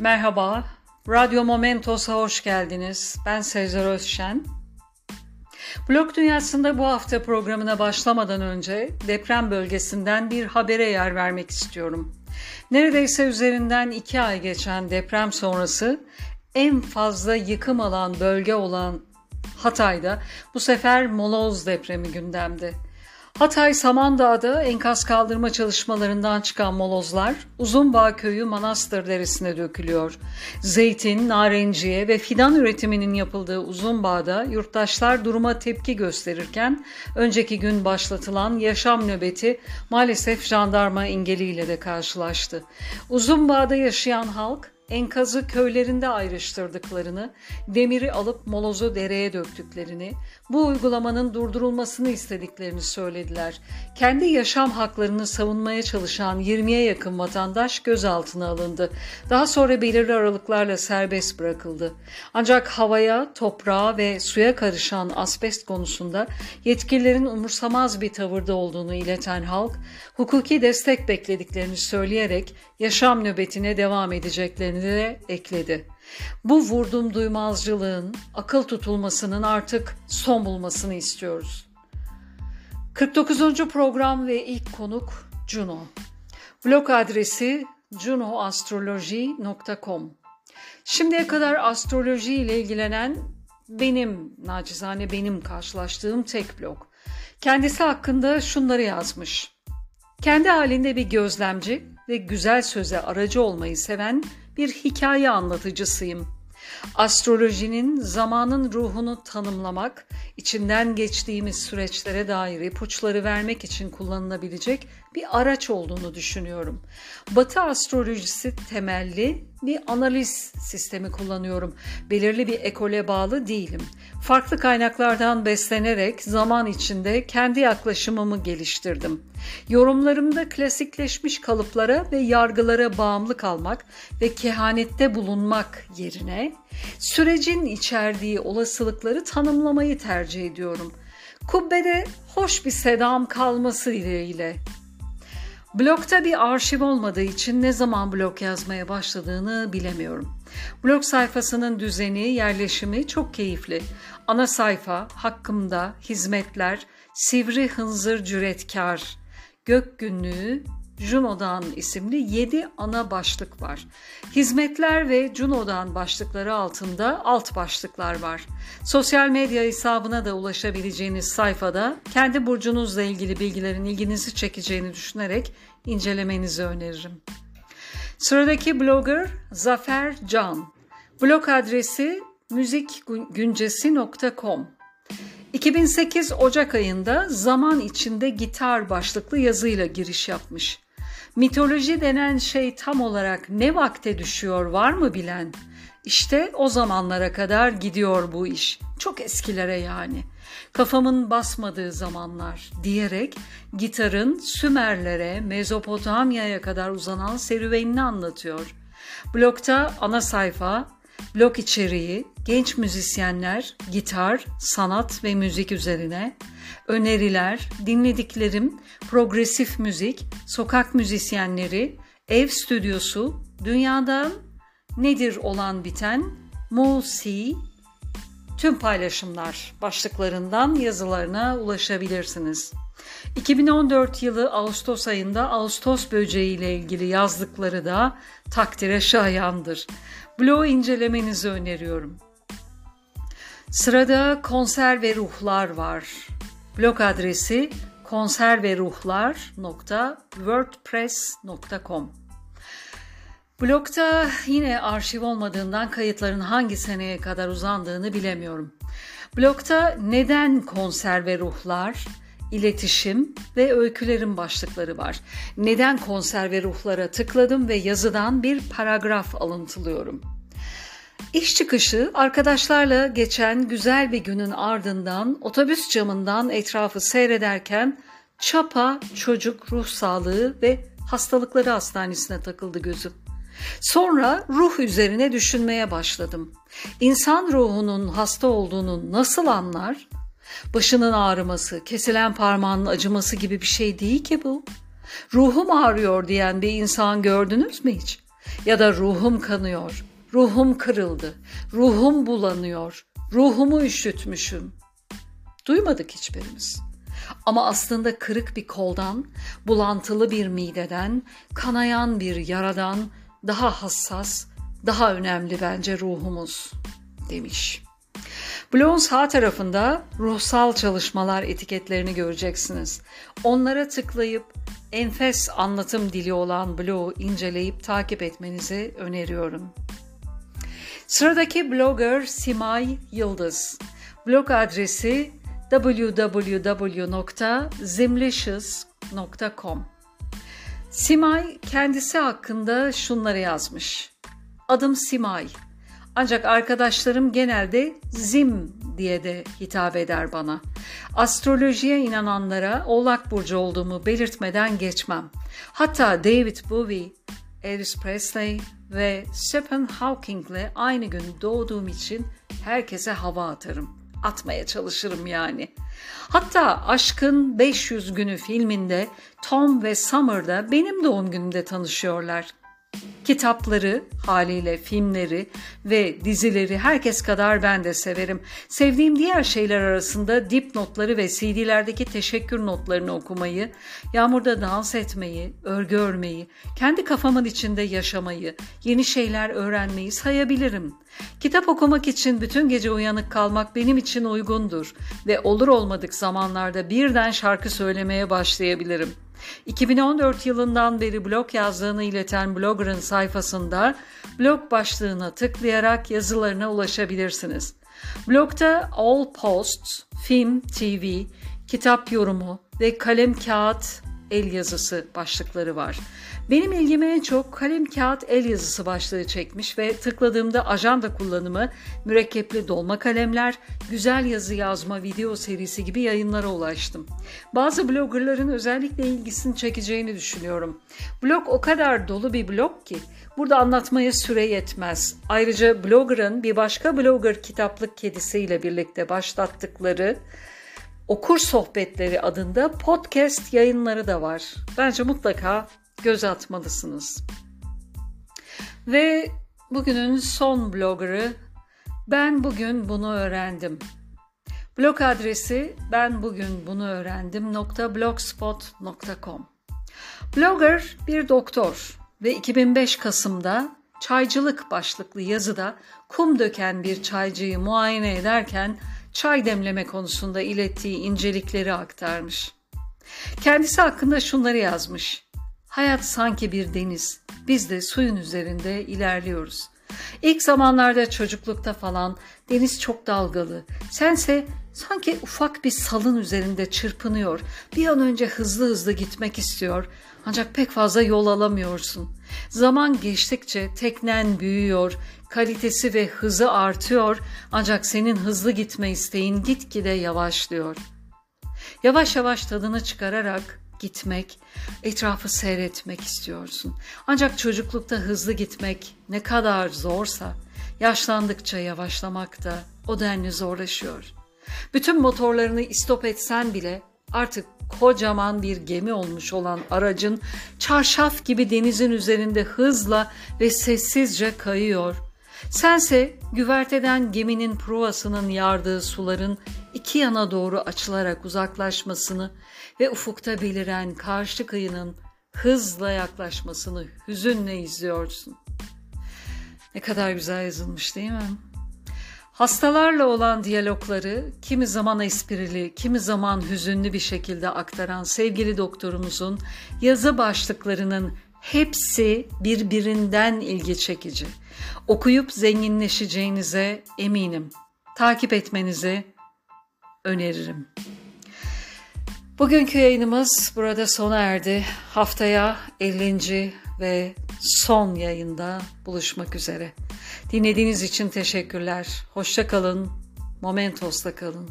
Merhaba, Radyo Momentos'a hoş geldiniz. Ben Sezer Özşen. Blog Dünyası'nda bu hafta programına başlamadan önce deprem bölgesinden bir habere yer vermek istiyorum. Neredeyse üzerinden iki ay geçen deprem sonrası en fazla yıkım alan bölge olan Hatay'da bu sefer Moloz depremi gündemde. Hatay Samandağ'da enkaz kaldırma çalışmalarından çıkan molozlar Uzunbağ Köyü Manastır Deresi'ne dökülüyor. Zeytin, narenciye ve fidan üretiminin yapıldığı Uzunbağ'da yurttaşlar duruma tepki gösterirken önceki gün başlatılan yaşam nöbeti maalesef jandarma engeliyle de karşılaştı. Uzunbağ'da yaşayan halk enkazı köylerinde ayrıştırdıklarını, demiri alıp molozu dereye döktüklerini, bu uygulamanın durdurulmasını istediklerini söylediler. Kendi yaşam haklarını savunmaya çalışan 20'ye yakın vatandaş gözaltına alındı. Daha sonra belirli aralıklarla serbest bırakıldı. Ancak havaya, toprağa ve suya karışan asbest konusunda yetkililerin umursamaz bir tavırda olduğunu ileten halk, hukuki destek beklediklerini söyleyerek yaşam nöbetine devam edeceklerini de ekledi. Bu vurdum duymazcılığın, akıl tutulmasının artık son bulmasını istiyoruz. 49. program ve ilk konuk Juno. Blog adresi junoastroloji.com Şimdiye kadar astroloji ile ilgilenen benim, nacizane benim karşılaştığım tek blog. Kendisi hakkında şunları yazmış. Kendi halinde bir gözlemci ve güzel söze aracı olmayı seven bir hikaye anlatıcısıyım. Astrolojinin zamanın ruhunu tanımlamak, içinden geçtiğimiz süreçlere dair ipuçları vermek için kullanılabilecek bir araç olduğunu düşünüyorum. Batı astrolojisi temelli bir analiz sistemi kullanıyorum. Belirli bir ekole bağlı değilim. Farklı kaynaklardan beslenerek zaman içinde kendi yaklaşımımı geliştirdim. Yorumlarımda klasikleşmiş kalıplara ve yargılara bağımlı kalmak ve kehanette bulunmak yerine sürecin içerdiği olasılıkları tanımlamayı tercih ediyorum. Kubbede hoş bir sedam kalması dileğiyle. Blogda bir arşiv olmadığı için ne zaman blog yazmaya başladığını bilemiyorum. Blog sayfasının düzeni, yerleşimi çok keyifli. Ana sayfa, hakkımda, hizmetler, sivri hınzır cüretkar, gök günlüğü, Juno'dan isimli 7 ana başlık var. Hizmetler ve Juno'dan başlıkları altında alt başlıklar var. Sosyal medya hesabına da ulaşabileceğiniz sayfada kendi burcunuzla ilgili bilgilerin ilginizi çekeceğini düşünerek incelemenizi öneririm. Sıradaki blogger Zafer Can. Blog adresi müzikgüncesi.com 2008 Ocak ayında Zaman içinde Gitar başlıklı yazıyla giriş yapmış. Mitoloji denen şey tam olarak ne vakte düşüyor var mı bilen? İşte o zamanlara kadar gidiyor bu iş. Çok eskilere yani. Kafamın basmadığı zamanlar diyerek gitarın Sümerlere, Mezopotamya'ya kadar uzanan serüvenini anlatıyor. Blokta ana sayfa, blok içeriği, genç müzisyenler, gitar, sanat ve müzik üzerine, öneriler, dinlediklerim, progresif müzik, sokak müzisyenleri, ev stüdyosu, dünyadan nedir olan biten, Musi, tüm paylaşımlar başlıklarından yazılarına ulaşabilirsiniz. 2014 yılı Ağustos ayında Ağustos böceği ile ilgili yazdıkları da takdire şayandır. Blog incelemenizi öneriyorum. Sırada konser ve ruhlar var. Blog adresi konserveruhlar.wordpress.com Blogda yine arşiv olmadığından kayıtların hangi seneye kadar uzandığını bilemiyorum. Blogda neden konserve ruhlar, iletişim ve öykülerin başlıkları var. Neden konserve ruhlara tıkladım ve yazıdan bir paragraf alıntılıyorum. İş çıkışı arkadaşlarla geçen güzel bir günün ardından otobüs camından etrafı seyrederken Çapa Çocuk Ruh Sağlığı ve Hastalıkları Hastanesi'ne takıldı gözüm. Sonra ruh üzerine düşünmeye başladım. İnsan ruhunun hasta olduğunu nasıl anlar? Başının ağrıması, kesilen parmağının acıması gibi bir şey değil ki bu. Ruhum ağrıyor diyen bir insan gördünüz mü hiç? Ya da ruhum kanıyor, ruhum kırıldı, ruhum bulanıyor, ruhumu üşütmüşüm. Duymadık hiçbirimiz. Ama aslında kırık bir koldan, bulantılı bir mideden, kanayan bir yaradan daha hassas, daha önemli bence ruhumuz demiş. Bloğun sağ tarafında ruhsal çalışmalar etiketlerini göreceksiniz. Onlara tıklayıp enfes anlatım dili olan bloğu inceleyip takip etmenizi öneriyorum. Sıradaki blogger Simay Yıldız. Blog adresi www.zimlicious.com Simay kendisi hakkında şunları yazmış. Adım Simay. Ancak arkadaşlarım genelde Zim diye de hitap eder bana. Astrolojiye inananlara Oğlak Burcu olduğumu belirtmeden geçmem. Hatta David Bowie, Elvis Presley ve Stephen Hawking'le aynı gün doğduğum için herkese hava atarım. Atmaya çalışırım yani. Hatta Aşkın 500 Günü filminde Tom ve Summer da benim doğum günümde tanışıyorlar. Kitapları, haliyle filmleri ve dizileri herkes kadar ben de severim. Sevdiğim diğer şeyler arasında dip notları ve CD'lerdeki teşekkür notlarını okumayı, yağmurda dans etmeyi, örgü örmeyi, kendi kafamın içinde yaşamayı, yeni şeyler öğrenmeyi sayabilirim. Kitap okumak için bütün gece uyanık kalmak benim için uygundur ve olur olmadık zamanlarda birden şarkı söylemeye başlayabilirim.'' 2014 yılından beri blog yazdığını ileten blogger'ın sayfasında blog başlığına tıklayarak yazılarına ulaşabilirsiniz. Blogda All Posts, Film, TV, kitap yorumu ve kalem kağıt el yazısı başlıkları var. Benim ilgimi en çok kalem kağıt el yazısı başlığı çekmiş ve tıkladığımda ajanda kullanımı, mürekkepli dolma kalemler, güzel yazı yazma video serisi gibi yayınlara ulaştım. Bazı bloggerların özellikle ilgisini çekeceğini düşünüyorum. Blog o kadar dolu bir blog ki burada anlatmaya süre yetmez. Ayrıca bloggerın bir başka blogger kitaplık kedisiyle birlikte başlattıkları Okur Sohbetleri adında podcast yayınları da var. Bence mutlaka göz atmalısınız. Ve bugünün son bloggerı ben bugün bunu öğrendim. Blog adresi ben bugün bunu öğrendim .blogspot.com Blogger bir doktor ve 2005 Kasım'da çaycılık başlıklı yazıda kum döken bir çaycıyı muayene ederken çay demleme konusunda ilettiği incelikleri aktarmış. Kendisi hakkında şunları yazmış. Hayat sanki bir deniz. Biz de suyun üzerinde ilerliyoruz. İlk zamanlarda çocuklukta falan deniz çok dalgalı. Sense sanki ufak bir salın üzerinde çırpınıyor. Bir an önce hızlı hızlı gitmek istiyor. Ancak pek fazla yol alamıyorsun. Zaman geçtikçe teknen büyüyor, kalitesi ve hızı artıyor ancak senin hızlı gitme isteğin gitgide yavaşlıyor. Yavaş yavaş tadını çıkararak gitmek, etrafı seyretmek istiyorsun. Ancak çocuklukta hızlı gitmek ne kadar zorsa, yaşlandıkça yavaşlamak da o denli zorlaşıyor. Bütün motorlarını istop etsen bile artık kocaman bir gemi olmuş olan aracın çarşaf gibi denizin üzerinde hızla ve sessizce kayıyor. Sense güverteden geminin provasının yardığı suların iki yana doğru açılarak uzaklaşmasını ve ufukta beliren karşı kıyının hızla yaklaşmasını hüzünle izliyorsun. Ne kadar güzel yazılmış değil mi? Hastalarla olan diyalogları kimi zaman esprili, kimi zaman hüzünlü bir şekilde aktaran sevgili doktorumuzun yazı başlıklarının hepsi birbirinden ilgi çekici. Okuyup zenginleşeceğinize eminim. Takip etmenizi öneririm. Bugünkü yayınımız burada sona erdi. Haftaya 50. ve son yayında buluşmak üzere. Dinlediğiniz için teşekkürler. Hoşça kalın. Momentos'ta kalın.